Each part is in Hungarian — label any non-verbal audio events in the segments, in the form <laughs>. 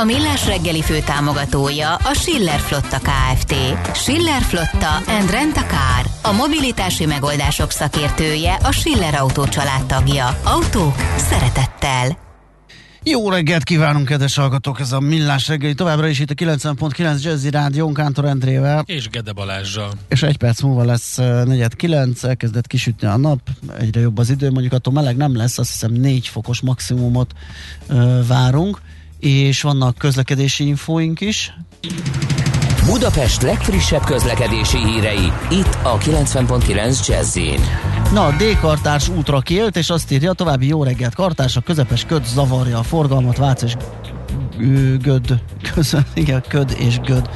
A Millás reggeli fő támogatója a Schiller Flotta KFT. Schiller Flotta and Rent a Car. A mobilitási megoldások szakértője a Schiller Autó tagja. Autók szeretettel. Jó reggelt kívánunk, kedves hallgatók! Ez a Millás reggeli továbbra is itt a 90.9 Jazzy Rádió Kántor Endrével. És Gede Balázsjal. És egy perc múlva lesz negyed kilenc, elkezdett kisütni a nap, egyre jobb az idő, mondjuk attól meleg nem lesz, azt hiszem négy fokos maximumot uh, várunk és vannak közlekedési infóink is. Budapest legfrissebb közlekedési hírei, itt a 90.9 jazz Na, a D-kartárs útra kiélt, és azt írja, további jó reggelt kartárs, a közepes köd zavarja a forgalmat, Vác és Göd között, igen, Köd és Göd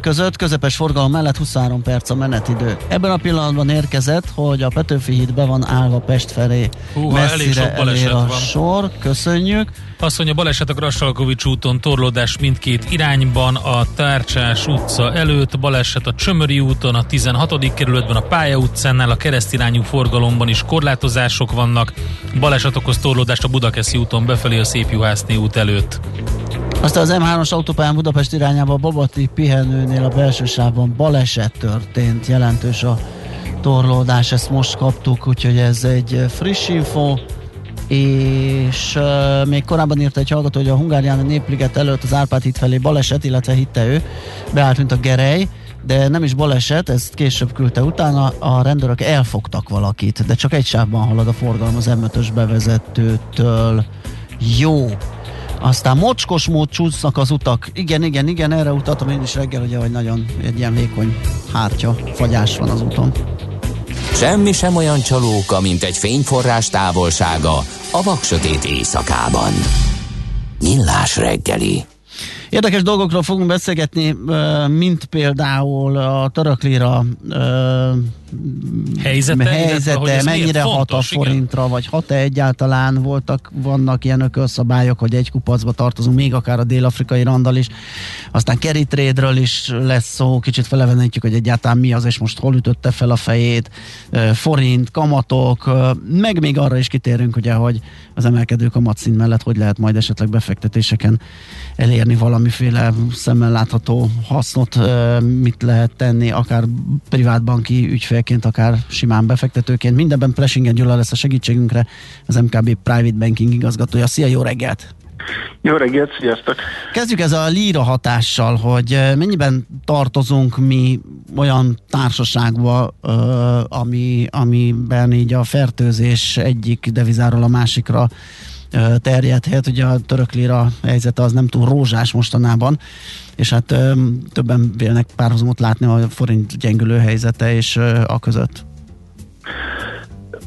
között, közepes forgalom mellett 23 perc a menetidő. Ebben a pillanatban érkezett, hogy a Petőfi híd be van állva Pest felé. Húha, elég sok baleset a van. sor, köszönjük. Azt mondja, baleset a Grassalkovics úton, torlódás mindkét irányban, a Tárcsás utca előtt, baleset a Csömöri úton, a 16. kerületben, a Pálya utcánál, a keresztirányú forgalomban is korlátozások vannak, baleset okoz torlódást a Budakeszi úton befelé a Szép Juhászné út előtt. Aztán az M3-as autópályán Budapest irányába a Babati pihenőnél a belső sávban baleset történt, jelentős a torlódás, ezt most kaptuk, úgyhogy ez egy friss info. És uh, még korábban írta egy hallgató, hogy a Hungárián Népliget előtt az Árpád híd felé baleset, illetve hitte ő, beállt, mint a gerej, de nem is baleset, ezt később küldte utána, a rendőrök elfogtak valakit, de csak egy sávban halad a forgalom az M5-ös bevezetőtől. Jó, aztán mocskos mód csúsznak az utak. Igen, igen, igen, erre utatom én is reggel, ugye, hogy nagyon egy ilyen vékony hátja, fagyás van az úton. Semmi sem olyan csalóka, mint egy fényforrás távolsága a vaksötét éjszakában. Millás reggeli. Érdekes dolgokról fogunk beszélgetni, mint például a Taraklira helyzete, helyzete mennyire hat a forintra, igen. vagy hat-e egyáltalán voltak, vannak ilyen ökölszabályok, hogy egy kupacba tartozunk, még akár a dél-afrikai randal is. Aztán trade is lesz szó, kicsit felevenítjük, hogy egyáltalán mi az, és most hol ütötte fel a fejét, forint, kamatok, meg még arra is kitérünk, ugye, hogy az emelkedő kamatszint mellett hogy lehet majd esetleg befektetéseken elérni valamiféle szemmel látható hasznot, mit lehet tenni, akár privátbanki ügyfélként, akár simán befektetőként. Mindenben Plesingen Gyula lesz a segítségünkre, az MKB Private Banking igazgatója. Szia, jó reggelt! Jó reggelt, sziasztok! Kezdjük ez a líra hatással, hogy mennyiben tartozunk mi olyan társaságba, ami, amiben így a fertőzés egyik devizáról a másikra terjedhet. Ugye a török lira helyzete az nem túl rózsás mostanában, és hát többen vélnek párhuzamot látni a forint gyengülő helyzete és a között.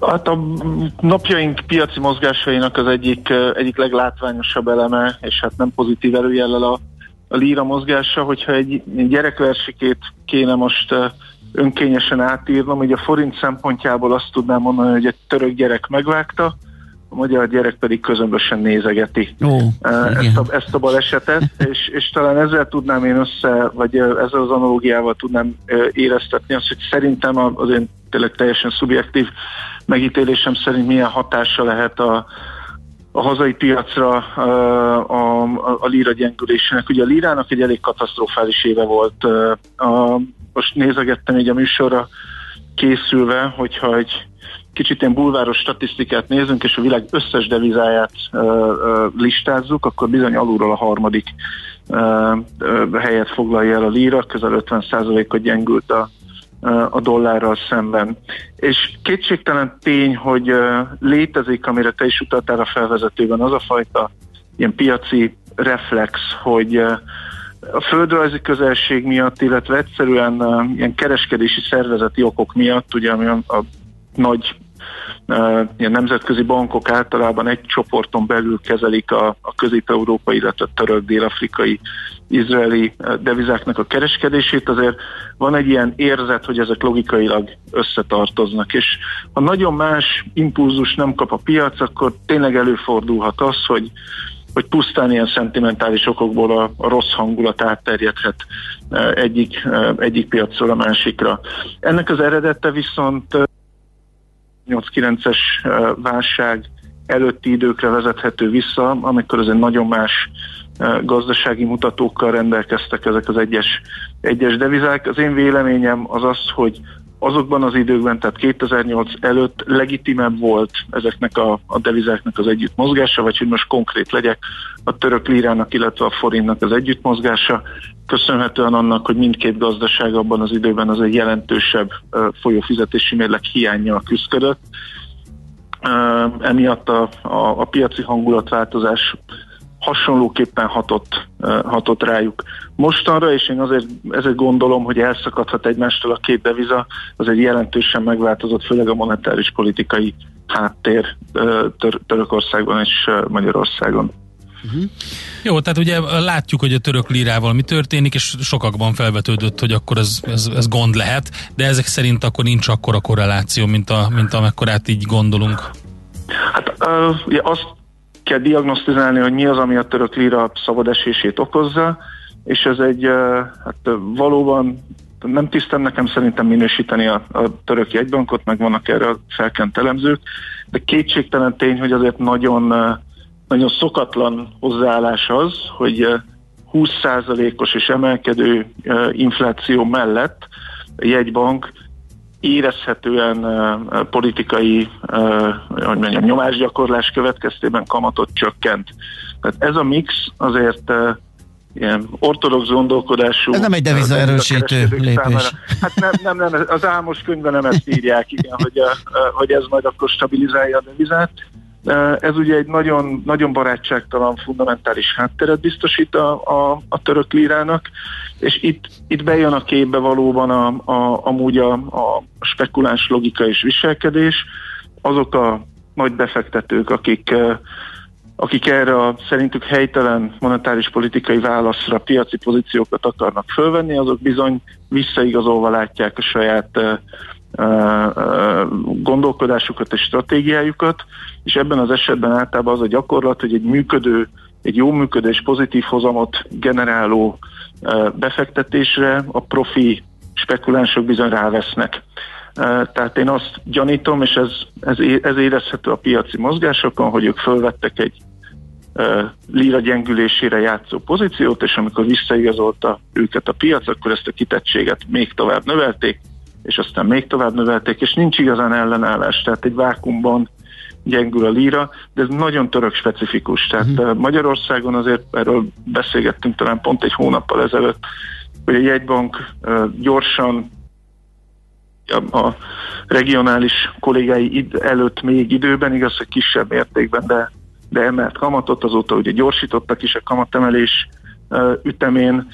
Hát a napjaink piaci mozgásainak az egyik, egyik leglátványosabb eleme, és hát nem pozitív előjellel a, a líra mozgása, hogyha egy gyerekversikét kéne most önkényesen átírnom, hogy a forint szempontjából azt tudnám mondani, hogy egy török gyerek megvágta, a magyar gyerek pedig közömbösen nézegeti Ó, ezt, a, ezt a balesetet, <laughs> és, és talán ezzel tudnám én össze, vagy ezzel az analógiával tudnám éreztetni azt, hogy szerintem az én tényleg teljesen szubjektív megítélésem szerint milyen hatása lehet a, a hazai piacra a, a, a líra gyengülésének. Ugye a lírának egy elég katasztrofális éve volt. A, most nézegettem így a műsorra készülve, hogyha egy kicsit ilyen bulváros statisztikát nézünk, és a világ összes devizáját listázzuk, akkor bizony alulról a harmadik helyet foglalja el a líra, közel 50%-ot gyengült a, a dollárral szemben. És kétségtelen tény, hogy létezik, amire te is utaltál a felvezetőben, az a fajta ilyen piaci reflex, hogy a földrajzi közelség miatt, illetve egyszerűen ilyen kereskedési szervezeti okok miatt, ugye ami a nagy ilyen nemzetközi bankok általában egy csoporton belül kezelik a, a közép-európai, illetve török, dél-afrikai, izraeli devizáknak a kereskedését, azért van egy ilyen érzet, hogy ezek logikailag összetartoznak, és ha nagyon más impulzus nem kap a piac, akkor tényleg előfordulhat az, hogy hogy pusztán ilyen szentimentális okokból a, a rossz hangulat átterjedhet egyik, egyik piacról a másikra. Ennek az eredete viszont 8-9-es e, válság előtti időkre vezethető vissza, amikor azért nagyon más gazdasági mutatókkal rendelkeztek ezek az egyes, egyes devizák. Az én véleményem az az, hogy azokban az időkben, tehát 2008 előtt legitimebb volt ezeknek a, a devizáknak az együttmozgása, vagy hogy most konkrét legyek, a török lírának, illetve a forintnak az együttmozgása, köszönhetően annak, hogy mindkét gazdaság abban az időben az egy jelentősebb folyófizetési mérleg hiányjal küzdött. Emiatt a, a, a piaci hangulatváltozás hasonlóképpen hatott, hatott rájuk. Mostanra, és én azért ezért gondolom, hogy elszakadhat egymástól a két deviza, az egy jelentősen megváltozott, főleg a monetáris politikai háttér tör- Törökországban és Magyarországon. Uh-huh. Jó, tehát ugye látjuk, hogy a török lírával mi történik, és sokakban felvetődött, hogy akkor ez, ez, ez gond lehet, de ezek szerint akkor nincs akkora korreláció, mint, a, mint amekkorát így gondolunk. Hát uh, azt kell diagnosztizálni, hogy mi az, ami a török lira szabad esését okozza, és ez egy hát valóban nem tisztem nekem szerintem minősíteni a, a török jegybankot, meg vannak erre a felkent elemzők, de kétségtelen tény, hogy azért nagyon, nagyon szokatlan hozzáállás az, hogy 20%-os és emelkedő infláció mellett a jegybank érezhetően politikai hogy mondjam, nyomásgyakorlás következtében kamatot csökkent. Tehát ez a mix azért ilyen ortodox gondolkodású... Ez nem egy deviza erősítő lépés. Számára. Hát nem, nem, nem, az álmos könyvben nem ezt írják, igen, hogy, a, hogy ez majd akkor stabilizálja a devizát. Ez ugye egy nagyon, nagyon barátságtalan, fundamentális hátteret biztosít a, a, a török lírának, és itt, itt bejön a képbe valóban a, a, amúgy a, a spekuláns logika és viselkedés, azok a nagy befektetők, akik, akik erre a szerintük helytelen monetáris politikai válaszra piaci pozíciókat akarnak fölvenni, azok bizony visszaigazolva látják a saját gondolkodásukat és stratégiájukat, és ebben az esetben általában az a gyakorlat, hogy egy működő, egy jó működő és pozitív hozamot generáló befektetésre a profi spekulánsok bizony rávesznek. Tehát én azt gyanítom, és ez, ez, ez érezhető a piaci mozgásokon, hogy ők fölvettek egy lira gyengülésére játszó pozíciót, és amikor visszaigazolta őket a piac, akkor ezt a kitettséget még tovább növelték, és aztán még tovább növelték, és nincs igazán ellenállás, tehát egy vákumban gyengül a líra, de ez nagyon török specifikus. Tehát uh-huh. Magyarországon azért erről beszélgettünk talán pont egy hónappal ezelőtt, hogy a jegybank gyorsan a, a regionális kollégái id, előtt még időben, igaz, hogy kisebb mértékben, de, de emelt kamatot, azóta ugye gyorsítottak is a kamatemelés ütemén,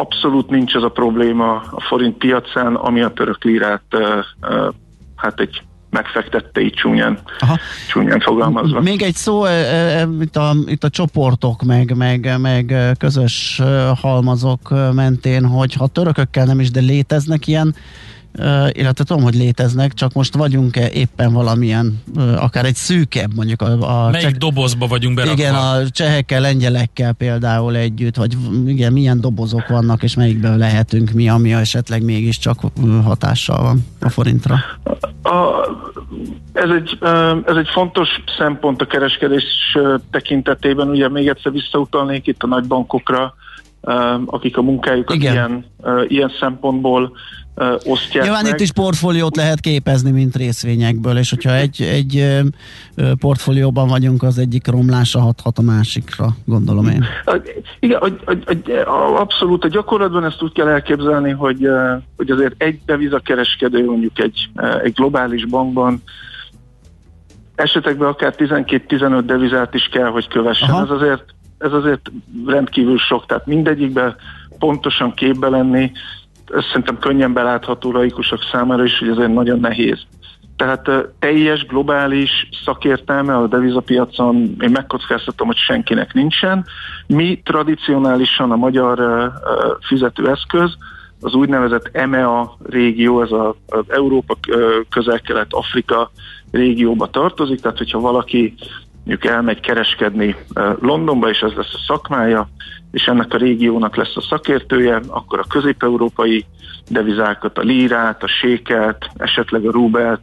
abszolút nincs ez a probléma a forint piacán, ami a török lírát hát egy megfektette így csúnyán, Aha. csúnyán fogalmazva. Még egy szó, itt a, itt a csoportok, meg, meg, meg közös halmazok mentén, hogy ha törökökkel nem is, de léteznek ilyen illetve tudom, hogy léteznek, csak most vagyunk-e éppen valamilyen, akár egy szűkebb, mondjuk a... a Melyik cseh... dobozba vagyunk berakva? Igen, a csehekkel, lengyelekkel például együtt, vagy igen, milyen dobozok vannak, és melyikben lehetünk mi, ami esetleg mégiscsak hatással van a forintra? A, ez, egy, ez egy fontos szempont a kereskedés tekintetében, ugye még egyszer visszautalnék itt a nagybankokra, akik a munkájukat Igen. ilyen, ilyen szempontból osztják Nyilván meg. itt is portfóliót lehet képezni, mint részvényekből, és hogyha egy, egy portfólióban vagyunk, az egyik romlása hathat a másikra, gondolom én. Igen, a, a, a, abszolút. A gyakorlatban ezt úgy kell elképzelni, hogy, hogy azért egy devizakereskedő mondjuk egy, egy globális bankban esetekben akár 12-15 devizát is kell, hogy kövessen. Aha. Ez azért, ez azért rendkívül sok, tehát mindegyikben pontosan képbe lenni, ez szerintem könnyen belátható laikusok számára is, hogy ez egy nagyon nehéz. Tehát teljes, globális szakértelme a devizapiacon én megkockáztatom, hogy senkinek nincsen. Mi tradicionálisan a magyar fizetőeszköz, az úgynevezett EMEA régió, ez a, az Európa, közel-kelet, Afrika régióba tartozik, tehát hogyha valaki mondjuk elmegy kereskedni Londonba, és ez lesz a szakmája, és ennek a régiónak lesz a szakértője, akkor a közép-európai devizákat, a lírát, a séket, esetleg a rubelt,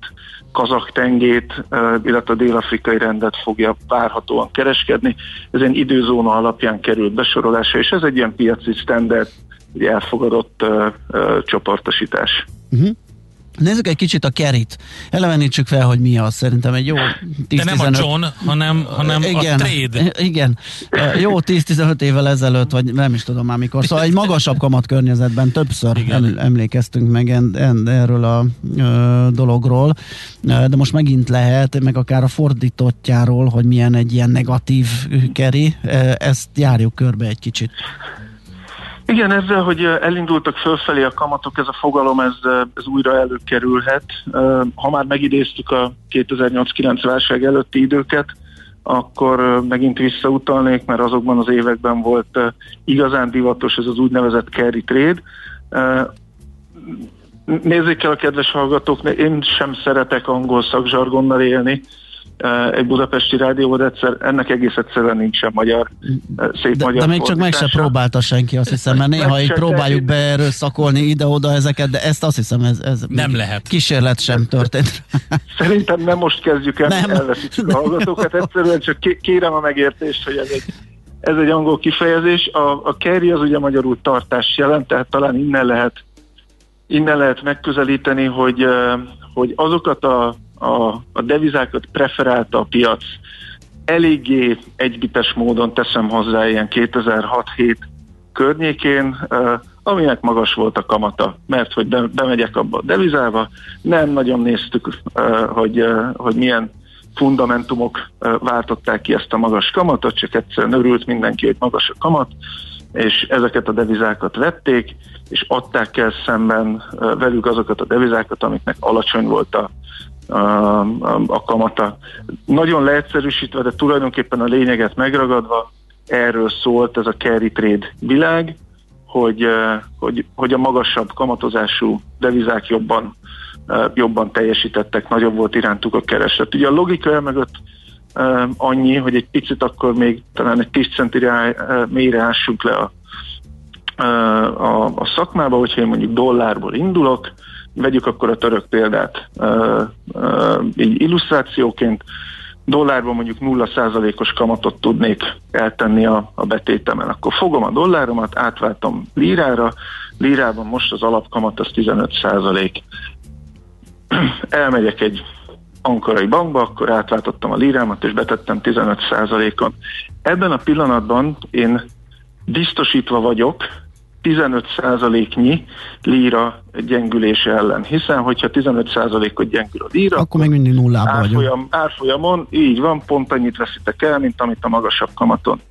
kazak tengét, illetve a dél-afrikai rendet fogja várhatóan kereskedni. Ez egy időzóna alapján került besorolása, és ez egy ilyen piaci standard, elfogadott uh, uh, csoportosítás. Uh-huh. Nézzük egy kicsit a kerit. Elevenítsük fel, hogy mi az. Szerintem egy jó 10 De nem a John, hanem, hanem igen, a trade. Igen. Jó 10-15 évvel ezelőtt, vagy nem is tudom már mikor. Szóval egy magasabb kamat környezetben többször el, emlékeztünk meg en, en, erről a ö, dologról. De most megint lehet, meg akár a fordítottjáról, hogy milyen egy ilyen negatív keri. Ezt járjuk körbe egy kicsit. Igen, ezzel, hogy elindultak fölfelé a kamatok, ez a fogalom, ez, ez újra előkerülhet. Ha már megidéztük a 2008-9 válság előtti időket, akkor megint visszautalnék, mert azokban az években volt igazán divatos ez az úgynevezett carry trade. Nézzék el a kedves hallgatók, én sem szeretek angol szakzsargonnal élni, egy budapesti rádió, de egyszer, ennek egész egyszerűen nincsen magyar, szép de, magyar De még csak meg se próbálta senki, azt hiszem, mert néha így próbáljuk beerőszakolni ide-oda ezeket, de ezt azt hiszem, ez, ez nem lehet. kísérlet sem történt. Szerintem nem most kezdjük el, nem. elveszítjük a hallgatókat, egyszerűen csak kérem a megértést, hogy ez egy, ez egy angol kifejezés. A, a carry az ugye magyarul tartás jelent, tehát talán innen lehet innen lehet megközelíteni, hogy, hogy azokat a a, a devizákat preferálta a piac. Eléggé egybites módon teszem hozzá ilyen 2006-7 környékén, aminek magas volt a kamata, mert hogy bemegyek abba a devizába, nem nagyon néztük, hogy, hogy milyen fundamentumok váltották ki ezt a magas kamatot, csak egyszerűen örült mindenki, hogy magas a kamat, és ezeket a devizákat vették, és adták el szemben velük azokat a devizákat, amiknek alacsony volt a, a, kamata. Nagyon leegyszerűsítve, de tulajdonképpen a lényeget megragadva, erről szólt ez a carry trade világ, hogy, hogy, hogy a magasabb kamatozású devizák jobban, jobban teljesítettek, nagyobb volt irántuk a kereslet. Ugye a logika mögött annyi, hogy egy picit akkor még talán egy 10 centire mélyre ássunk le a, a, a szakmába, hogyha én mondjuk dollárból indulok, Vegyük akkor a török példát uh, uh, így illusztrációként. Dollárban mondjuk 0%-os kamatot tudnék eltenni a, a betétemen. Akkor fogom a dolláromat, átváltom lírára, lírában most az alapkamat az 15%. Elmegyek egy ankarai bankba, akkor átváltottam a lírámat, és betettem 15%-on. Ebben a pillanatban én biztosítva vagyok, 15%-nyi líra gyengülése ellen. Hiszen, hogyha 15%-ot gyengül a líra, akkor még mindig nullában árfolyam, árfolyamon, így van, pont annyit veszitek el, mint amit a magasabb kamaton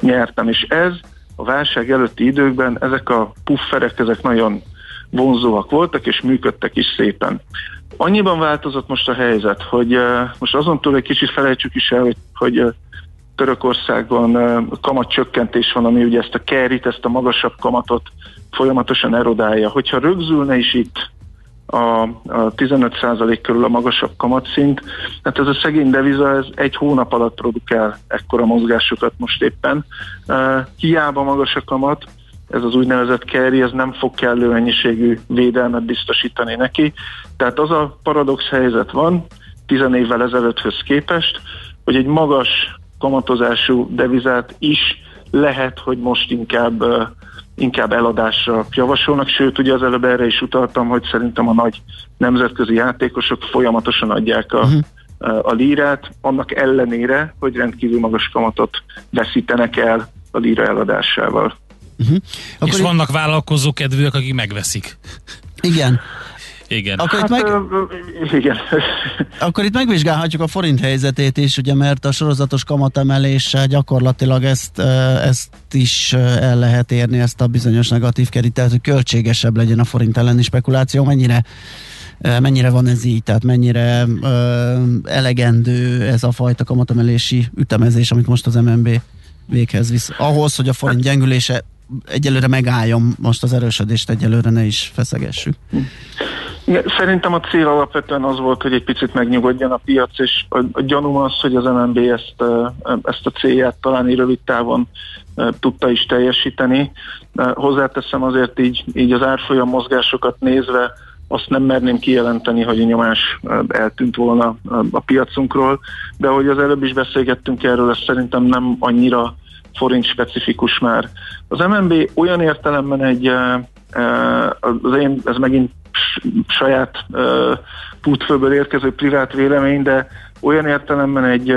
nyertem. És ez a válság előtti időkben, ezek a pufferek, ezek nagyon vonzóak voltak, és működtek is szépen. Annyiban változott most a helyzet, hogy uh, most azon túl egy kicsit felejtsük is el, hogy, hogy uh, Törökországban kamatcsökkentés van, ami ugye ezt a kerit, ezt a magasabb kamatot folyamatosan erodálja. Hogyha rögzülne is itt a, a 15% körül a magasabb kamatszint, hát ez a szegény deviza ez egy hónap alatt produkál ekkora mozgásokat most éppen. Hiába magas a kamat, ez az úgynevezett carry, ez nem fog kellő mennyiségű védelmet biztosítani neki. Tehát az a paradox helyzet van, 10 évvel ezelőtthöz képest, hogy egy magas kamatozású devizát is lehet, hogy most inkább inkább eladásra javasolnak, sőt, ugye az előbb erre is utaltam, hogy szerintem a nagy nemzetközi játékosok folyamatosan adják a, uh-huh. a lírát, annak ellenére, hogy rendkívül magas kamatot veszítenek el a líra eladásával. Uh-huh. Akkor És vannak vállalkozó kedvűek, akik megveszik. Igen. Igen. Akkor, hát, itt meg... igen. Akkor itt megvizsgálhatjuk a forint helyzetét is, ugye, mert a sorozatos kamatemeléssel gyakorlatilag ezt, ezt is el lehet érni, ezt a bizonyos negatív kerítet, hogy költségesebb legyen a forint elleni spekuláció. Mennyire mennyire van ez így, tehát mennyire ö, elegendő ez a fajta kamatemelési ütemezés, amit most az MNB véghez visz. Ahhoz, hogy a forint gyengülése egyelőre megálljon, most az erősödést egyelőre ne is feszegessük. Szerintem a cél alapvetően az volt, hogy egy picit megnyugodjon a piac, és a, a gyanúm az, hogy az MNB ezt, ezt a célját talán rövid távon tudta is teljesíteni. Hozzáteszem azért így, így az árfolyam mozgásokat nézve, azt nem merném kijelenteni, hogy a nyomás eltűnt volna a piacunkról, de ahogy az előbb is beszélgettünk erről, ez szerintem nem annyira forint specifikus már. Az MNB olyan értelemben egy, az én, ez megint saját pútfőből érkező privát vélemény, de olyan értelemben egy,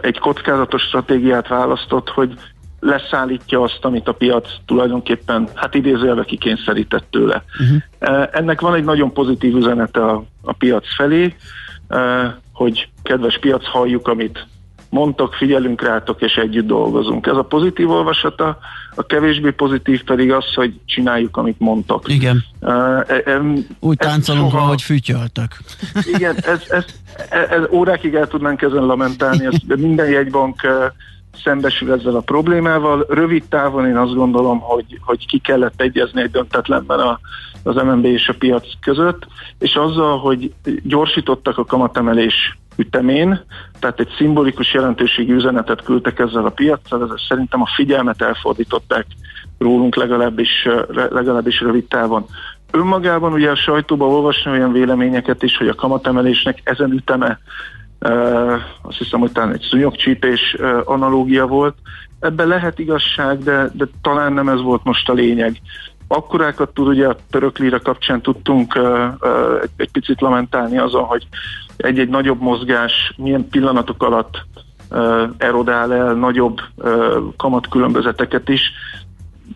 egy kockázatos stratégiát választott, hogy leszállítja azt, amit a piac tulajdonképpen, hát idézőjelve kikényszerített tőle. Uh-huh. Ennek van egy nagyon pozitív üzenete a, a piac felé, hogy kedves piac, halljuk, amit mondtok, figyelünk rátok, és együtt dolgozunk. Ez a pozitív olvasata, a kevésbé pozitív pedig az, hogy csináljuk, amit mondtok. Igen. Uh, um, Úgy táncolunk, soha... ahogy fütyöltök. Igen, ez, ez, ez, ez órákig el tudnánk ezen lamentálni, ez, de minden jegybank uh, szembesül ezzel a problémával. Rövid távon én azt gondolom, hogy, hogy ki kellett egyezni egy döntetlenben a, az MNB és a piac között, és azzal, hogy gyorsítottak a kamatemelés ütemén, tehát egy szimbolikus jelentőségű üzenetet küldtek ezzel a piacsal, ez szerintem a figyelmet elfordították rólunk legalábbis, legalábbis rövid távon. Önmagában ugye a sajtóban olvasni olyan véleményeket is, hogy a kamatemelésnek ezen üteme Uh, azt hiszem, hogy talán egy szúnyogcsípés uh, analógia volt. Ebben lehet igazság, de, de talán nem ez volt most a lényeg. Akkorákat tud, ugye a török lira kapcsán tudtunk egy, egy picit lamentálni azon, hogy egy-egy nagyobb mozgás milyen pillanatok alatt erodál el nagyobb kamatkülönbözeteket is.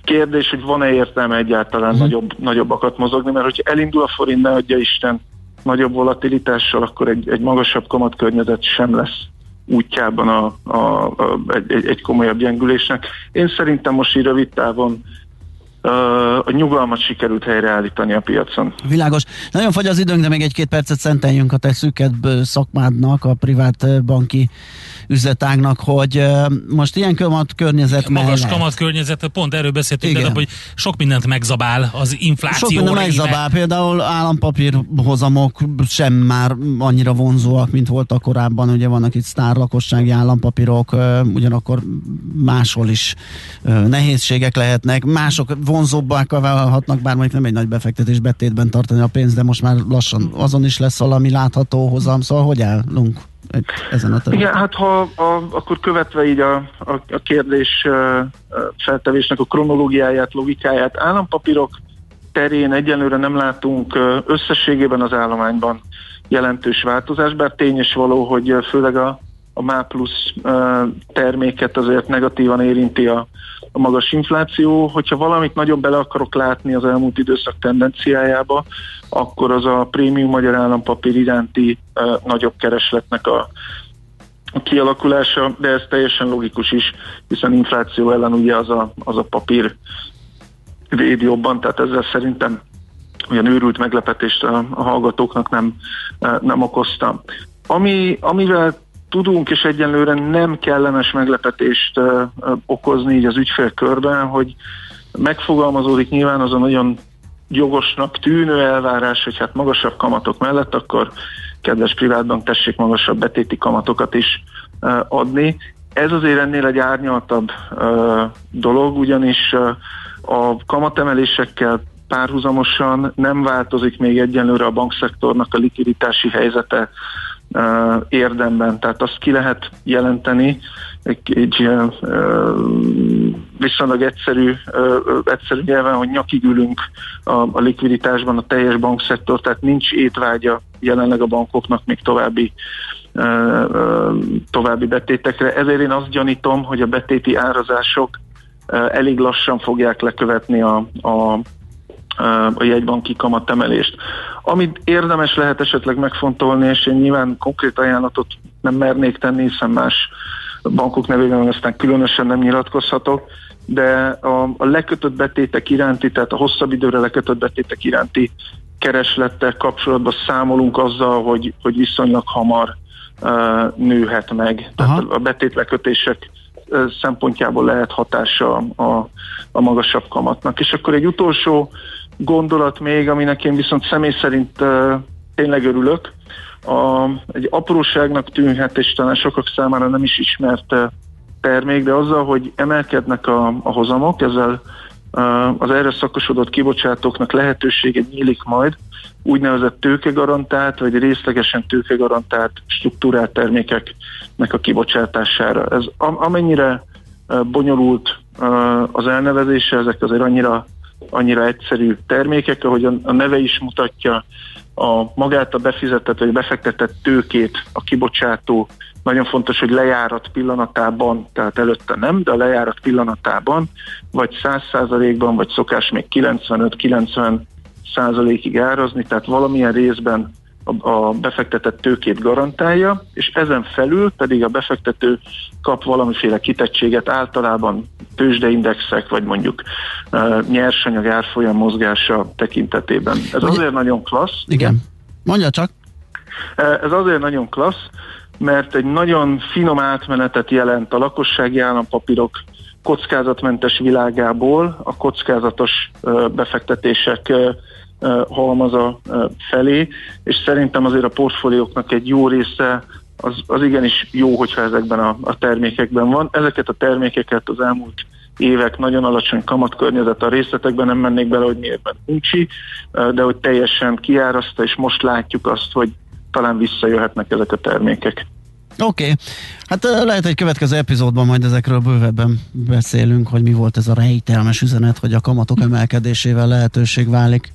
Kérdés, hogy van-e értelme egyáltalán uh-huh. nagyobb, nagyobbakat mozogni, mert hogyha elindul a forint, ne adja Isten, nagyobb volatilitással, akkor egy, egy magasabb kamatkörnyezet sem lesz útjában a, a, a, egy, egy komolyabb gyengülésnek. Én szerintem most így rövid távon a nyugalmat sikerült helyreállítani a piacon. Világos. Nagyon fogy az időnk, de még egy-két percet szenteljünk a te szűkebb szakmádnak, a privát banki üzletágnak, hogy most ilyen kamat környezet Magas mellett. kamat környezet, pont erről beszéltünk, de hogy sok mindent megzabál az infláció. Sok mindent megzabál, például állampapír hozamok sem már annyira vonzóak, mint voltak korábban, ugye vannak itt sztárlakossági állampapírok, ugyanakkor máshol is nehézségek lehetnek, mások vonzóbbak válhatnak, bár mondjuk nem egy nagy befektetés betétben tartani a pénzt, de most már lassan azon is lesz valami látható hozam, szóval hogy állunk? Ezen a területen? Igen, hát ha a, akkor követve így a, a, a kérdés feltevésnek a kronológiáját, logikáját, állampapírok terén egyelőre nem látunk összességében az állományban jelentős változás, bár tény is való, hogy főleg a, a MÁ plusz terméket azért negatívan érinti a, a magas infláció. Hogyha valamit nagyobb bele akarok látni az elmúlt időszak tendenciájába, akkor az a prémium magyar állampapír iránti uh, nagyobb keresletnek a, a kialakulása, de ez teljesen logikus is, hiszen infláció ellen ugye az a, az a papír véd jobban, tehát ezzel szerintem olyan őrült meglepetést a, a hallgatóknak nem, nem okozta. Ami, amivel tudunk, és egyenlőre nem kellemes meglepetést okozni így az ügyfélkörben, hogy megfogalmazódik nyilván az a nagyon jogosnak tűnő elvárás, hogy hát magasabb kamatok mellett, akkor kedves privátbank tessék magasabb betéti kamatokat is adni. Ez azért ennél egy árnyaltabb dolog, ugyanis a kamatemelésekkel párhuzamosan nem változik még egyenlőre a bankszektornak a likviditási helyzete érdemben. Tehát azt ki lehet jelenteni egy, egy viszonylag egyszerű, egyszerű nyelven, hogy nyakig ülünk a, a likviditásban a teljes bankszektor, tehát nincs étvágya jelenleg a bankoknak még további további betétekre. Ezért én azt gyanítom, hogy a betéti árazások elég lassan fogják lekövetni a, a a jegybanki kamatemelést. Amit érdemes lehet esetleg megfontolni, és én nyilván konkrét ajánlatot nem mernék tenni, hiszen más bankok nevében aztán különösen nem nyilatkozhatok, de a, a lekötött betétek iránti, tehát a hosszabb időre lekötött betétek iránti kereslettel kapcsolatban számolunk azzal, hogy, hogy viszonylag hamar nőhet meg. Aha. Tehát a betétlekötések szempontjából lehet hatása a, a magasabb kamatnak. És akkor egy utolsó gondolat még, aminek én viszont személy szerint uh, tényleg örülök. A, egy apróságnak tűnhet, és talán sokak számára nem is ismert termék, de azzal, hogy emelkednek a, a hozamok, ezzel uh, az erre szakosodott kibocsátóknak lehetősége nyílik majd úgynevezett tőkegarantált, vagy részlegesen tőkegarantált struktúrált termékeknek a kibocsátására. Ez amennyire bonyolult az elnevezése, ezek azért annyira, annyira egyszerű termékek, ahogy a neve is mutatja, a magát a befizetett vagy befektetett tőkét a kibocsátó nagyon fontos, hogy lejárat pillanatában, tehát előtte nem, de a lejárat pillanatában, vagy 100%-ban, vagy szokás még 95-90 százalékig árazni, tehát valamilyen részben a, befektetett tőkét garantálja, és ezen felül pedig a befektető kap valamiféle kitettséget általában tőzsdeindexek, vagy mondjuk uh, nyersanyag árfolyam mozgása tekintetében. Ez Ugye? azért nagyon klassz. Igen. Mondja csak. Ez azért nagyon klassz, mert egy nagyon finom átmenetet jelent a lakossági állampapírok kockázatmentes világából a kockázatos befektetések halmaza felé, és szerintem azért a portfólióknak egy jó része az, az igenis jó, hogyha ezekben a, a termékekben van. Ezeket a termékeket az elmúlt évek nagyon alacsony kamatkörnyezet a részletekben nem mennék bele, hogy miért uncsi, de hogy teljesen kiáraszta, és most látjuk azt, hogy talán visszajöhetnek ezek a termékek. Oké, okay. hát lehet egy következő epizódban majd ezekről bővebben beszélünk, hogy mi volt ez a rejtelmes üzenet, hogy a kamatok emelkedésével lehetőség válik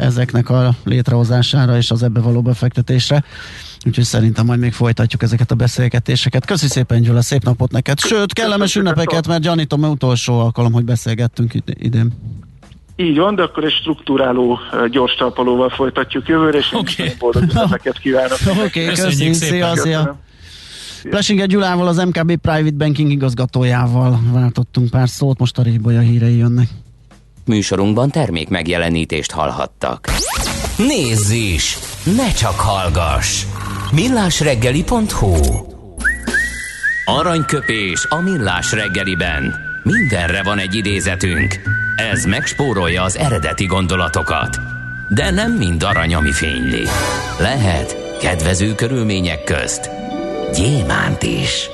ezeknek a létrehozására és az ebbe való befektetésre. Úgyhogy szerintem majd még folytatjuk ezeket a beszélgetéseket. Köszi szépen, Gyula, szép napot neked. Sőt, kellemes ünnepeket, mert gyanítom, utolsó alkalom, hogy beszélgettünk idén. Így van, de akkor egy struktúráló gyors talpalóval folytatjuk jövőre, és okay. én boldog ünnepeket kívánok. <laughs> Oké, okay, köszönjük, szia, szia. Plesinger Gyulával, az MKB Private Banking igazgatójával váltottunk pár szót, most a Rébolya hírei jönnek. Műsorunkban termék megjelenítést hallhattak. Nézz is! Ne csak hallgass! millásreggeli.hu Aranyköpés a millás reggeliben. Mindenre van egy idézetünk. Ez megspórolja az eredeti gondolatokat. De nem mind arany, ami fényli. Lehet kedvező körülmények közt gyémánt is.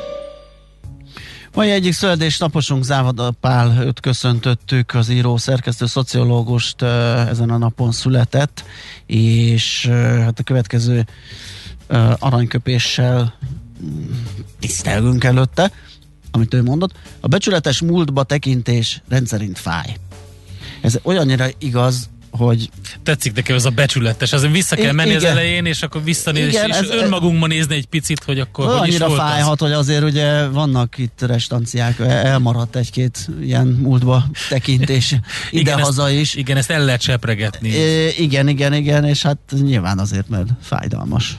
Mai egyik szöldés naposunk Závada Pál, őt köszöntöttük, az író szerkesztő szociológust ezen a napon született, és hát a következő aranyköpéssel mm, tisztelgünk előtte, amit ő mondott. A becsületes múltba tekintés rendszerint fáj. Ez olyannyira igaz, hogy... Tetszik nekem ez a becsületes, azért vissza kell menni igen. az elején, és akkor visszanézni, igen, és, és ez, önmagunkban nézni egy picit, hogy akkor hogy is volt fájhat, az. hogy azért ugye vannak itt restanciák, elmaradt egy-két ilyen múltba tekintés <laughs> ide-haza is. Igen, ezt el lehet sepregetni. É, igen, igen, igen, és hát nyilván azért, mert fájdalmas.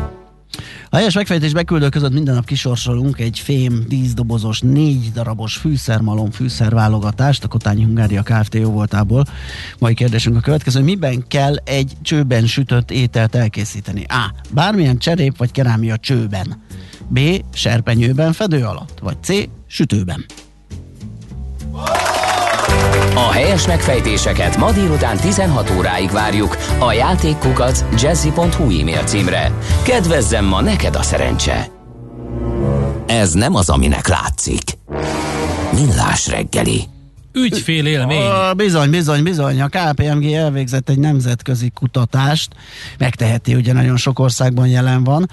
A helyes megfejtés beküldő között minden nap kisorsolunk egy fém díszdobozos, négy darabos fűszermalom fűszerválogatást a Kotányi Hungária Kft. jó voltából. Mai kérdésünk a következő, miben kell egy csőben sütött ételt elkészíteni? A. Bármilyen cserép vagy kerámia csőben. B. Serpenyőben fedő alatt. Vagy C. Sütőben. A helyes megfejtéseket ma délután 16 óráig várjuk a játékkukac jazzy.hu e-mail címre. Kedvezzem ma neked a szerencse! Ez nem az, aminek látszik. Millás reggeli. Ügyfél élmény. Bizony, bizony, bizony. A KPMG elvégzett egy nemzetközi kutatást. Megteheti, ugye nagyon sok országban jelen van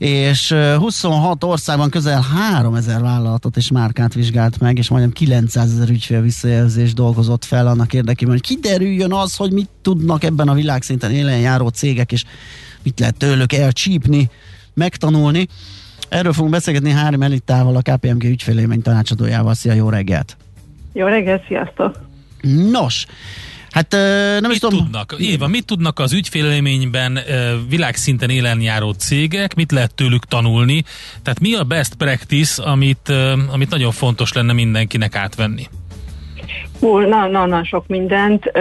és 26 országban közel 3000 vállalatot és márkát vizsgált meg, és majdnem 900 ezer ügyfél visszajelzést dolgozott fel annak érdekében, hogy kiderüljön az, hogy mit tudnak ebben a világszinten élen járó cégek, és mit lehet tőlük elcsípni, megtanulni. Erről fogunk beszélgetni Hári Melitával, a KPMG ügyfélélmény tanácsadójával. Szia, jó reggelt! Jó reggelt, sziasztok! Nos, Hát nem mit is tudom. tudnak? Éva, mit tudnak az ügyfélélményben világszinten élen járó cégek, mit lehet tőlük tanulni? Tehát mi a best practice, amit, amit nagyon fontos lenne mindenkinek átvenni? Hú, na, na, na, sok mindent.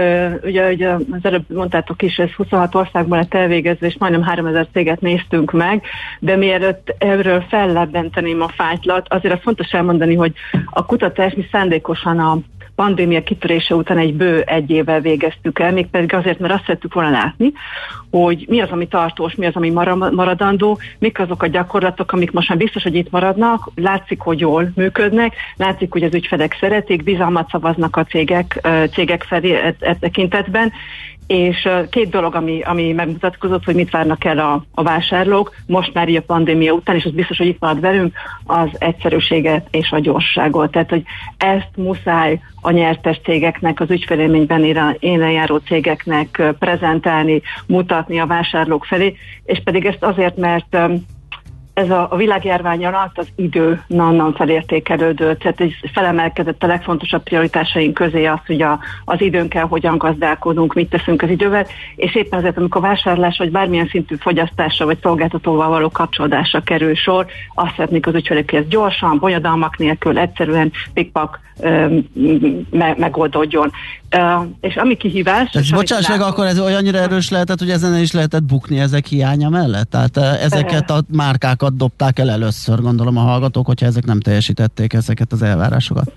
ugye, ugye az előbb mondtátok is, ez 26 országban lett elvégezve, és majdnem 3000 céget néztünk meg, de mielőtt erről fellebbenteném a fájtlat, azért az fontos elmondani, hogy a kutatás mi szándékosan a pandémia kitörése után egy bő egy évvel végeztük el, mégpedig azért, mert azt szerettük volna látni, hogy mi az, ami tartós, mi az, ami maradandó, mik azok a gyakorlatok, amik most már biztos, hogy itt maradnak, látszik, hogy jól működnek, látszik, hogy az ügyfelek szeretik, bizalmat szavaznak a cégek, cégek felé e, e tekintetben, és két dolog, ami, ami megmutatkozott, hogy mit várnak el a, a vásárlók, most már így a pandémia után, és az biztos, hogy itt marad velünk, az egyszerűséget és a gyorságot. Tehát, hogy ezt muszáj a nyertes cégeknek, az ügyfélélményben élen járó cégeknek prezentálni, mutatni a vásárlók felé, és pedig ezt azért, mert ez a, a világjárvány alatt az idő nannan felértékelődött, tehát ez felemelkedett a legfontosabb prioritásaink közé az, hogy a, az időnkkel hogyan gazdálkodunk, mit teszünk az idővel, és éppen ezért, amikor vásárlás vagy bármilyen szintű fogyasztásra vagy szolgáltatóval való kapcsolódásra kerül sor, azt szeretnék az ügyfelek, hogy ez gyorsan, bonyodalmak nélkül, egyszerűen pikpak me- megoldódjon. Uh, és ami kihívás... Tehát, bocsáss meg, akkor ez olyannyira erős lehetett, hogy ezen is lehetett bukni ezek hiánya mellett? Tehát ezeket a márkákat dobták el először, gondolom a hallgatók, hogyha ezek nem teljesítették ezeket az elvárásokat.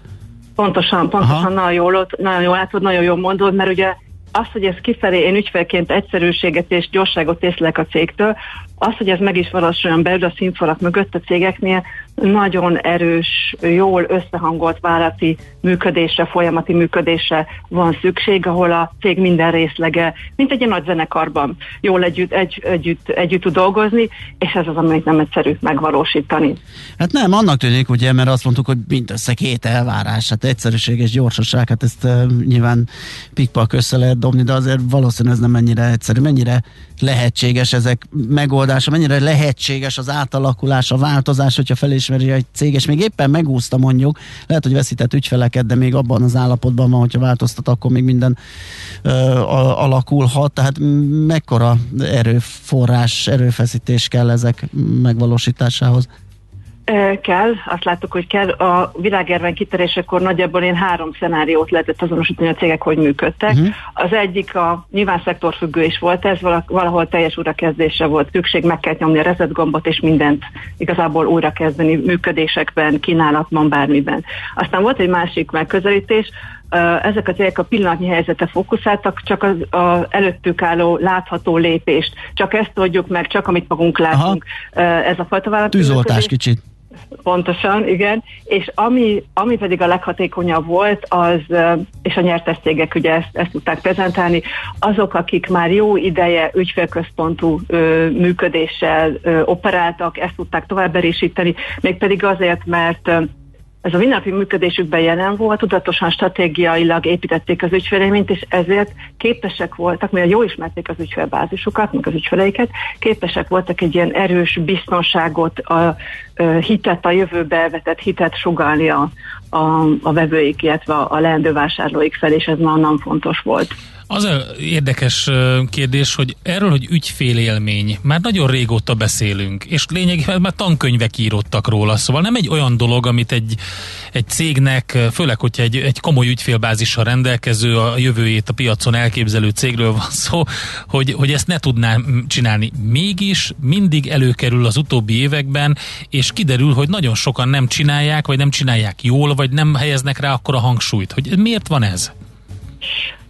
Pontosan, pontosan nagyon jól, nagyon jól látod, nagyon jól mondod, mert ugye az, hogy ez kifelé én ügyfelként egyszerűséget és gyorságot észlek a cégtől, az, hogy ez meg is valósuljon belül a színfalak mögött a cégeknél, nagyon erős, jól összehangolt vállalati működésre, folyamati működésre van szükség, ahol a cég minden részlege, mint egy nagy zenekarban jól együtt, egy, együtt, együtt tud dolgozni, és ez az, amit nem egyszerű megvalósítani. Hát nem, annak tűnik, ugye, mert azt mondtuk, hogy mindössze két elvárás, hát egyszerűség és gyorsaság, hát ezt uh, nyilván pikpak össze lehet dobni, de azért valószínűleg ez nem mennyire egyszerű, mennyire lehetséges ezek megoldása, mennyire lehetséges az átalakulás, a változás, hogyha felismeri egy cég, és még éppen megúszta mondjuk, lehet, hogy veszített ügyfeleket, de még abban az állapotban van, hogyha változtat, akkor még minden ö, alakulhat, tehát mekkora erőforrás, erőfeszítés kell ezek megvalósításához? Kell, azt láttuk, hogy kell. A világjárvány kitörésekor nagyjából én három szenáriót lehetett azonosítani a cégek, hogy működtek. Uh-huh. Az egyik a nyilván szektorfüggő is volt, ez valahol teljes újrakezdésre volt szükség, meg kell nyomni a reset gombot, és mindent igazából újrakezdeni működésekben, kínálatban, bármiben. Aztán volt egy másik megközelítés, ezek a cégek a pillanatnyi helyzete fókuszáltak, csak az, az előttük álló látható lépést, csak ezt tudjuk meg, csak amit magunk látunk. Aha. Ez a fajta vállalat. Tűzoltás kicsit. Pontosan, igen. És ami, ami pedig a leghatékonyabb volt, az, és a nyertes cégek ugye ezt, ezt tudták prezentálni, azok, akik már jó ideje ügyfélközpontú ö, működéssel ö, operáltak, ezt tudták tovább erősíteni, mégpedig azért, mert ez a mindennapi működésükben jelen volt, tudatosan stratégiailag építették az ügyfeleményt, és ezért képesek voltak, mivel jól ismerték az ügyfélbázisukat, meg az ügyfeleiket, képesek voltak egy ilyen erős biztonságot, a hitet, a jövőbe vetett hitet sugalni a, a, a vevőik, illetve a leendő vásárlóik felé, és ez nagyon fontos volt. Az a érdekes kérdés, hogy erről, hogy ügyfélélmény, már nagyon régóta beszélünk, és lényegében már tankönyvek írottak róla, szóval nem egy olyan dolog, amit egy, egy cégnek, főleg, hogyha egy, egy komoly ügyfélbázissal rendelkező, a jövőjét a piacon elképzelő cégről van szó, hogy, hogy ezt ne tudná csinálni. Mégis mindig előkerül az utóbbi években, és kiderül, hogy nagyon sokan nem csinálják, vagy nem csinálják jól, vagy nem helyeznek rá akkor a hangsúlyt. Hogy miért van ez?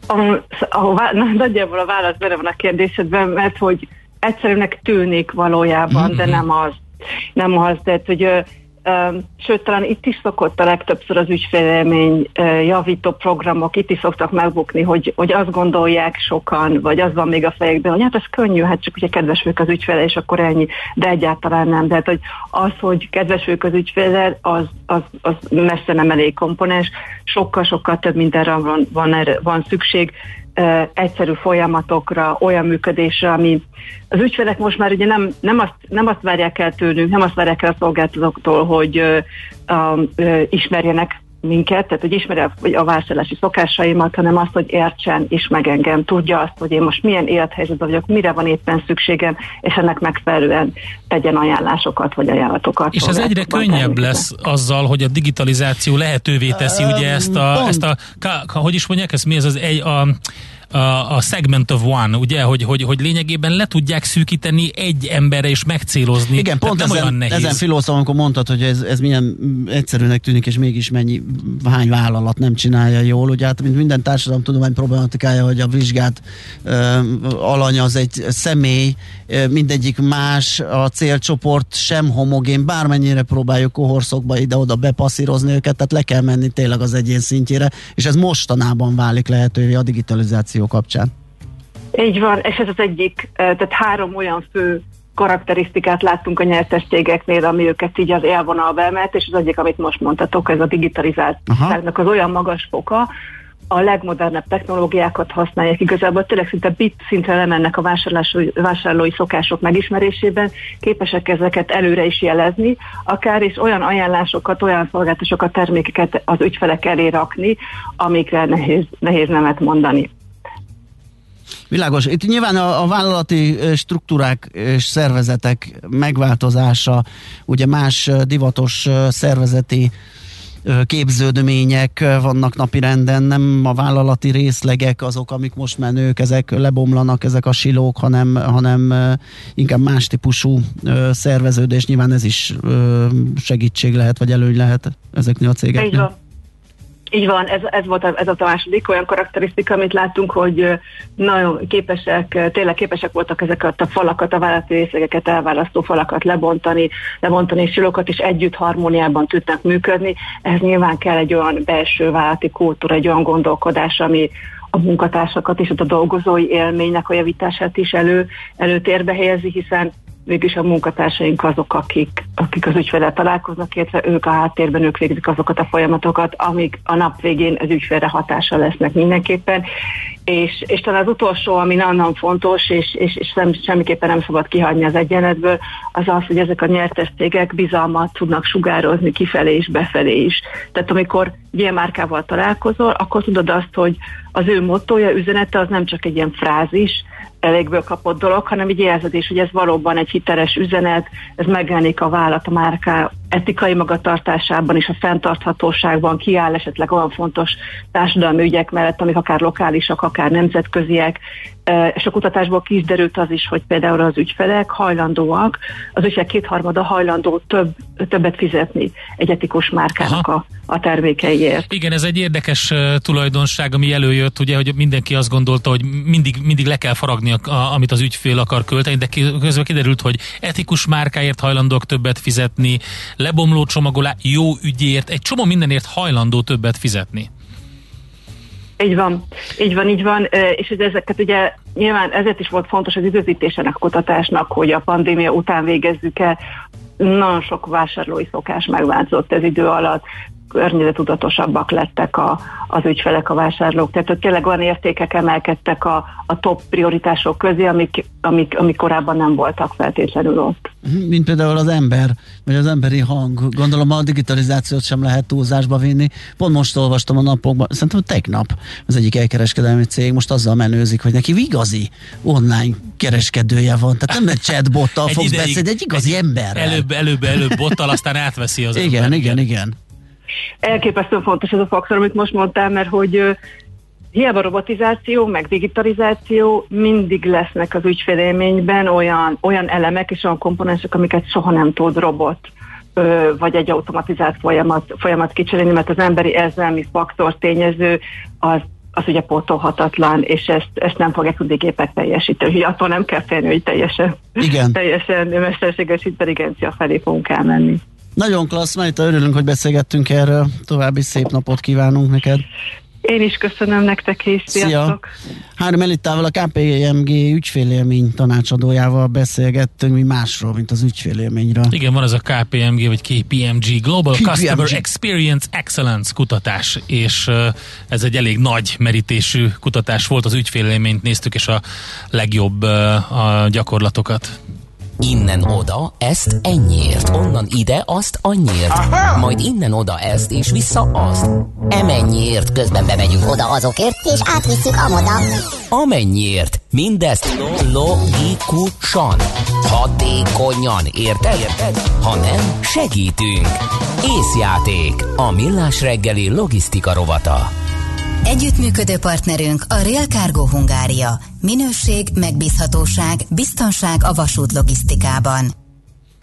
a, a, nagyjából a válasz benne van a kérdésedben, mert hogy egyszerűnek tűnik valójában, mm-hmm. de nem az. Nem az, tehát hogy Sőt, talán itt is szokott a legtöbbször az ügyfélelmény javító programok, itt is szoktak megbukni, hogy, hogy azt gondolják sokan, vagy az van még a fejekben, hogy hát ez könnyű, hát csak ugye kedves ők az ügyfele, és akkor ennyi, de egyáltalán nem. Tehát, hogy az, hogy kedves az ügyfele, az, az, az messze nem elég komponens, sokkal-sokkal több mindenre van, van, van szükség, egyszerű folyamatokra, olyan működésre, ami az ügyfelek most már ugye nem, nem, azt, nem azt várják el tőlünk, nem azt várják el a szolgáltatóktól, hogy ö, ö, ismerjenek minket, tehát hogy ismerje a vásárlási szokásaimat, hanem azt, hogy értsen és meg engem, tudja azt, hogy én most milyen élethelyzetben vagyok, mire van éppen szükségem, és ennek megfelelően tegyen ajánlásokat vagy ajánlatokat. És ez egyre könnyebb lesz azzal, hogy a digitalizáció lehetővé teszi ugye ezt a, ezt a hogy is mondják, ez mi ez az egy, a, a, a segment of one, ugye, hogy, hogy, hogy lényegében le tudják szűkíteni egy emberre és megcélozni. Igen, pont nem ezen, olyan nehéz. ezen filóztam, amikor mondtad, hogy ez, ez milyen egyszerűnek tűnik, és mégis mennyi, hány vállalat nem csinálja jól. Ugye hát, mint minden társadalomtudomány problematikája, hogy a vizsgát uh, alany az egy személy, mindegyik más, a célcsoport sem homogén, bármennyire próbáljuk kohorszokba ide-oda bepasszírozni őket, tehát le kell menni tényleg az egyén szintjére, és ez mostanában válik lehetővé a digitalizáció kapcsán. Így van, és ez az egyik, tehát három olyan fő karakterisztikát láttunk a nyertes cégeknél, ami őket így az élvonalba emelt, és az egyik, amit most mondtatok, ez a digitalizációnak az olyan magas foka, a legmodernebb technológiákat használják igazából, tényleg szinte bit szintre lemennek a vásárlói szokások megismerésében, képesek ezeket előre is jelezni, akár is olyan ajánlásokat, olyan szolgáltatásokat, termékeket az ügyfelek elé rakni, amikre nehéz, nehéz nemet mondani. Világos. Itt nyilván a, a vállalati struktúrák és szervezetek megváltozása, ugye más divatos szervezeti képződmények vannak napirenden, nem a vállalati részlegek azok, amik most menők, ezek lebomlanak, ezek a silók, hanem, hanem inkább más típusú szerveződés. Nyilván ez is segítség lehet, vagy előny lehet ezeknél a cégeknél. Így van. Így van, ez, ez volt a, ez a második olyan karakterisztika, amit láttunk, hogy nagyon képesek, tényleg képesek voltak ezeket a falakat, a vállalati részlegeket elválasztó falakat lebontani, lebontani silokat, és együtt harmóniában tudnak működni. Ez nyilván kell egy olyan belső vállalati kultúra, egy olyan gondolkodás, ami, a munkatársakat és a dolgozói élménynek a javítását is elő, előtérbe helyezi, hiszen végülis a munkatársaink azok, akik, akik az ügyfele találkoznak, illetve ők a háttérben, ők végzik azokat a folyamatokat, amik a nap végén az ügyfélre hatással lesznek mindenképpen. És, és talán az utolsó, ami nagyon fontos, és, és, és sem, semmiképpen nem szabad kihagyni az egyenletből, az az, hogy ezek a nyertes cégek bizalmat tudnak sugározni kifelé és befelé is. Tehát amikor ilyen márkával találkozol, akkor tudod azt, hogy az ő mottoja, üzenete az nem csak egy ilyen frázis, elégből kapott dolog, hanem egy jelződés, hogy ez valóban egy hiteles üzenet, ez megjelenik a vállalat a márká etikai magatartásában és a fenntarthatóságban kiáll esetleg olyan fontos társadalmi ügyek mellett, amik akár lokálisak, akár nemzetköziek, és a kutatásból ki is derült az is, hogy például az ügyfelek hajlandóak, az ügyfelek kétharmada hajlandó több, többet fizetni egy etikus márkának a, a termékeiért. Igen, ez egy érdekes tulajdonság, ami előjött, ugye, hogy mindenki azt gondolta, hogy mindig, mindig le kell faragni, a, a, amit az ügyfél akar költeni, de közben kiderült, hogy etikus márkáért hajlandók többet fizetni, lebomló csomagolá, jó ügyért, egy csomó mindenért hajlandó többet fizetni. Így van, így van, így van, és ezeket ugye nyilván ezért is volt fontos az időzítésének a kutatásnak, hogy a pandémia után végezzük el. Nagyon sok vásárlói szokás megváltozott ez idő alatt, környezetudatosabbak lettek a, az ügyfelek, a vásárlók. Tehát hogy tényleg olyan értékek emelkedtek a, a top prioritások közé, amik, amik, amik korábban nem voltak feltétlenül ott. Mhm, mint például az ember, vagy az emberi hang. Gondolom a digitalizációt sem lehet túlzásba vinni. Pont most olvastam a napokban, szerintem tegnap az egyik elkereskedelmi cég most azzal menőzik, hogy neki igazi online kereskedője van. Tehát nem egy <laughs> chatbottal fogsz beszélni, egy igazi ember. Előbb, előbb, előbb bottal, aztán átveszi az Igen, ember. igen, igen. Elképesztően fontos ez a faktor, amit most mondtál, mert hogy hiába robotizáció, meg digitalizáció, mindig lesznek az ügyfélélményben olyan, olyan elemek és olyan komponensek, amiket soha nem tud robot vagy egy automatizált folyamat, folyamat kicserélni, mert az emberi érzelmi faktor tényező az az ugye pótolhatatlan, és ezt, ezt nem fogják tudni gépek teljesíteni. Úgyhogy attól nem kell félni, hogy teljesen, Igen. teljesen mesterséges intelligencia felé fogunk elmenni. Nagyon klassz, mert örülünk, hogy beszélgettünk erről. További szép napot kívánunk neked. Én is köszönöm nektek is, sziasztok! Szia. Három Elittával a KPMG ügyfélélmény tanácsadójával beszélgettünk, mi másról, mint az ügyfélélményről. Igen, van ez a KPMG vagy KPMG Global KPMG. Customer Experience Excellence kutatás, és ez egy elég nagy merítésű kutatás volt, az ügyfélélményt néztük, és a legjobb a gyakorlatokat. Innen oda, ezt ennyiért, onnan ide, azt annyiért, Aha! majd innen oda ezt, és vissza azt. Emennyiért, közben bemegyünk oda azokért, és átvisszük amoda. Amennyiért, mindezt logikusan, hatékonyan, érted? érted? Ha nem, segítünk. Észjáték, a millás reggeli logisztika rovata. Együttműködő partnerünk a Real Cargo Hungária. Minőség, megbízhatóság, biztonság a vasút logisztikában.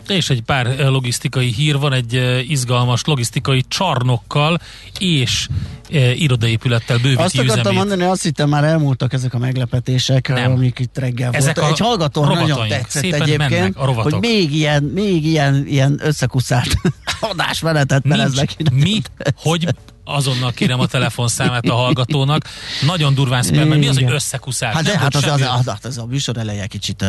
És egy pár eh, logisztikai hír van, egy eh, izgalmas logisztikai csarnokkal és e, irodaépülettel bővíti Azt akartam üzemét. mondani, azt hittem már elmúltak ezek a meglepetések, Nem. amik itt reggel ezek volt. Egy hallgató nagyon tetszett egyébként, hogy még ilyen, még ilyen, ilyen összekuszált <laughs> adásmenetet meleznek. Mi, hogy azonnal kérem a telefonszámát a hallgatónak. Nagyon durván szpemmel. Mi az, hogy összekuszás? Hát, de, hát az, az, az, az, a műsor eleje kicsit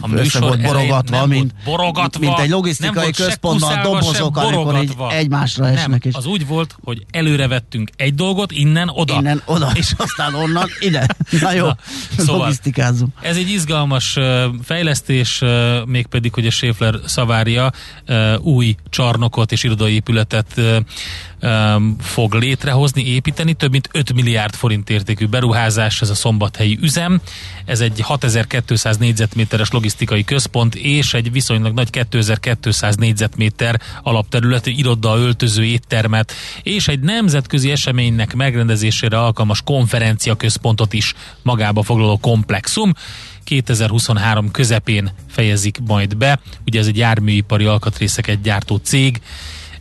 a műsor volt borogatva, mint, borogatva, mint egy logisztikai központban dobozok, amikor így egymásra esnek. Nem, az úgy volt, hogy előre vettünk egy dolgot, innen oda. Innen oda, <laughs> és aztán onnan ide. <laughs> Na jó, Na, szóval logisztikázunk. Ez egy izgalmas fejlesztés, mégpedig, hogy a Schaeffler Szavária új csarnokot és irodai épületet fog létrehozni, építeni. Több mint 5 milliárd forint értékű beruházás ez a szombathelyi üzem. Ez egy 6200 négyzetméteres logisztikai központ és egy viszonylag nagy 2200 négyzetméter alapterületű iroda, öltöző, éttermet és egy nemzetközi eseménynek megrendezésére alkalmas konferencia központot is magába foglaló komplexum. 2023 közepén fejezik majd be. Ugye ez egy járműipari alkatrészeket gyártó cég,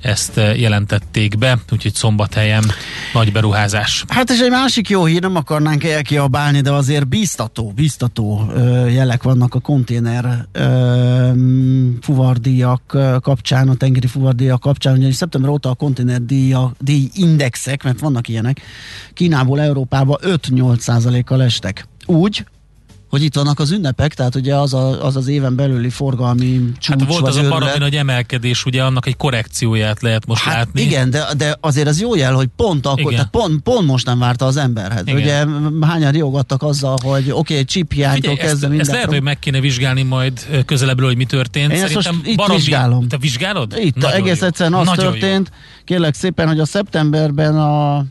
ezt eh, jelentették be, úgyhogy szombathelyen nagy beruházás. Hát és egy másik jó hír, nem akarnánk elkiabálni, de azért biztató, biztató jelek vannak a konténer fuvardíjak kapcsán, a tengeri fuvardíjak kapcsán, ugyanis szeptember óta a konténer díj indexek, mert vannak ilyenek, Kínából Európába 5-8 százalékkal estek. Úgy, hogy itt vannak az ünnepek, tehát ugye az a, az, az éven belüli forgalmi csúcs Hát volt az a baromi nagy emelkedés, ugye annak egy korrekcióját lehet most hát látni. Igen, de, de azért az jó jel, hogy pont akkor, tehát pont, pont most nem várta az emberhez. Igen. Ugye hányan riogattak azzal, hogy oké, okay, chip hiánytól kezdve minden. Ezt lehet, hogy meg kéne vizsgálni majd közelebbről, hogy mi történt. Én Szerintem most itt baromi... vizsgálom. Te vizsgálod? Itt, Nagyon egész jó. egyszerűen az Nagyon történt, jó. kérlek szépen, hogy a szeptemberben a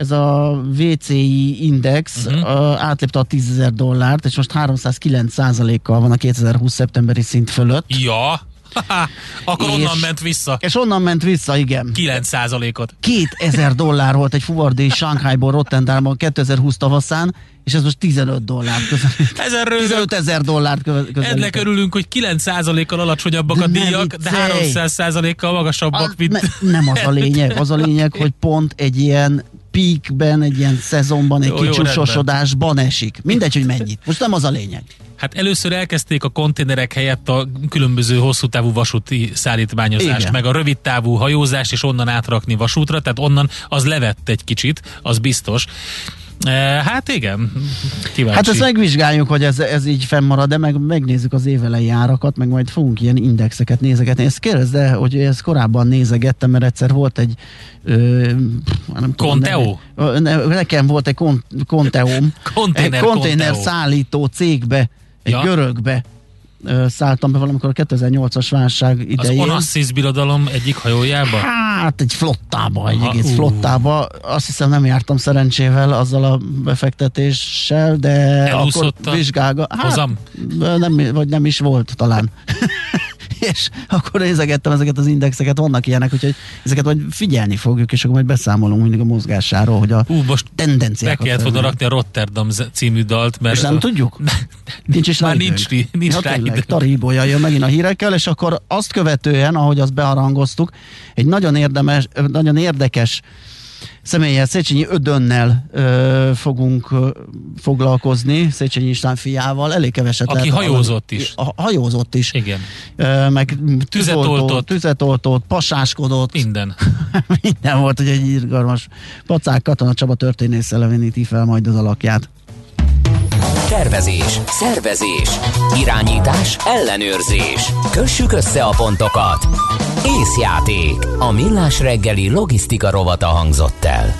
ez a VCI index uh-huh. uh, átlépte a 10 ezer dollárt, és most 309 kal van a 2020 szeptemberi szint fölött. Ja, <laughs> akkor és, onnan ment vissza. És onnan ment vissza, igen. 9 százalékot. 2000 dollár volt egy fuvardi Shanghaiból Rotterdamban 2020 tavaszán, és ez most 15 dollár közelít. Ezen 15 ezer dollárt közelít. Ennek örülünk, hogy 9 kal alacsonyabbak de a díjak, de 300 kal magasabbak, a, mint... Ne, nem az a lényeg, az a lényeg, hogy pont egy ilyen peakben, egy ilyen szezonban, egy kicsúsosodásban esik. Mindegy, hogy mennyit. Most nem az a lényeg. Hát először elkezdték a konténerek helyett a különböző hosszú távú vasúti szállítmányozást, Igen. meg a rövid távú hajózást, és onnan átrakni vasútra, tehát onnan az levett egy kicsit, az biztos. Hát igen, kíváncsi. Hát ezt megvizsgáljuk, hogy ez, ez így fennmarad, de meg megnézzük az évelei árakat, meg majd fogunk ilyen indexeket nézegetni. Ezt kérdezd, de hogy ezt korábban nézegettem, mert egyszer volt egy ö, nem Conteo? Tudom, ne, nekem volt egy kon, Conteum, <laughs> egy konténer szállító cégbe, egy ja. görögbe szálltam be valamikor a 2008-as válság idején. Az Onassis birodalom egyik hajójába? Hát egy flottába, egy Aha, egész uh. flottába. Azt hiszem nem jártam szerencsével azzal a befektetéssel, de Elúszott akkor vizsgálga. Hát, nem, vagy nem is volt talán. <laughs> és akkor nézegettem ezeket az indexeket, vannak ilyenek, úgyhogy ezeket majd figyelni fogjuk, és akkor majd beszámolunk mindig a mozgásáról, hogy a Ú, most tendenciákat. Be kellett volna rakni a Rotterdam című dalt, mert... És nem a... tudjuk? <laughs> nincs is Már nincs, nincs ja, rá Taribója jön megint a hírekkel, és akkor azt követően, ahogy azt beharangoztuk, egy nagyon, érdemes, nagyon érdekes személyes Széchenyi Ödönnel ö, fogunk ö, foglalkozni, Széchenyi István fiával, elég keveset Aki lehet hajózott is. A, hajózott is. Igen. Ö, meg tüzetoltott, tüzetoltott, pasáskodott. Minden. <laughs> minden volt, hogy egy irgalmas pacák Katona Csaba történész eleveníti fel majd az alakját. Tervezés, szervezés, irányítás, ellenőrzés. Kössük össze a pontokat. Észjáték. A millás reggeli logisztika rovata hangzott el.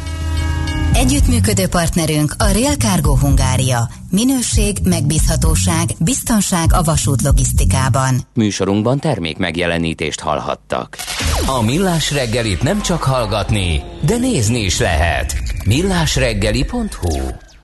Együttműködő partnerünk a Real Cargo Hungária. Minőség, megbízhatóság, biztonság a vasút logisztikában. Műsorunkban termék megjelenítést hallhattak. A Millás reggelit nem csak hallgatni, de nézni is lehet. millásreggeli.hu